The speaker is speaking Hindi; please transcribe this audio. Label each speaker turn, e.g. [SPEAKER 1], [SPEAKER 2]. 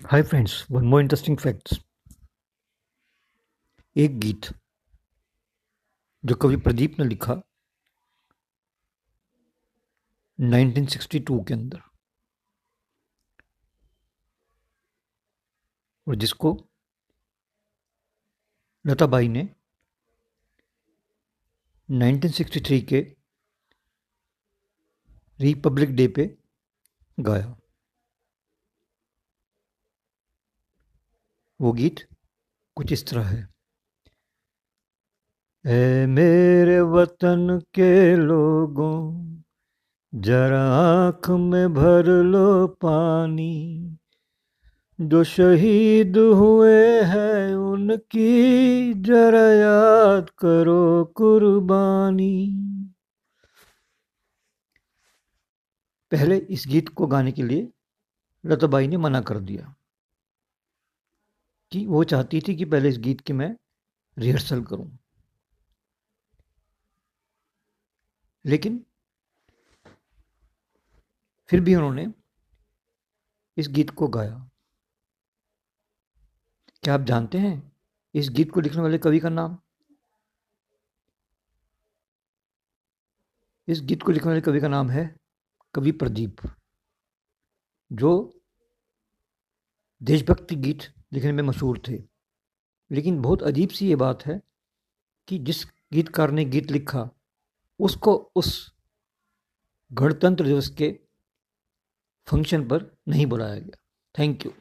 [SPEAKER 1] Hi friends one more interesting facts एक गीत जो कवि प्रदीप ने लिखा 1962 के अंदर, और जिसको लताबाई ने 1963 के रिपब्लिक डे पे गाया। वो गीत कुछ इस तरह है। ए मेरे वतन के लोगों, जरा आँख में भर लो पानी। जो शहीद हुए हैं उनकी जरा याद करो कुर्बानी। पहले इस गीत को गाने के लिए लताबाई ने मना कर दिया। कि वो चाहती थी कि पहले इस गीत की मैं रिहर्सल करूँ। लेकिन फिर भी उन्होंने इस गीत को गाया। क्या आप जानते हैं इस गीत को लिखने वाले कवि का नाम? इस गीत को लिखने वाले कवि का नाम है कवि प्रदीप, जो देशभक्ति गीत लिखने में मशहूर थे। लेकिन बहुत अजीब सी ये बात है कि जिस गीतकार ने गीत लिखा, उसको उस गणतंत्र दिवस के फ़ंक्शन पर नहीं बुलाया गया। Thank you.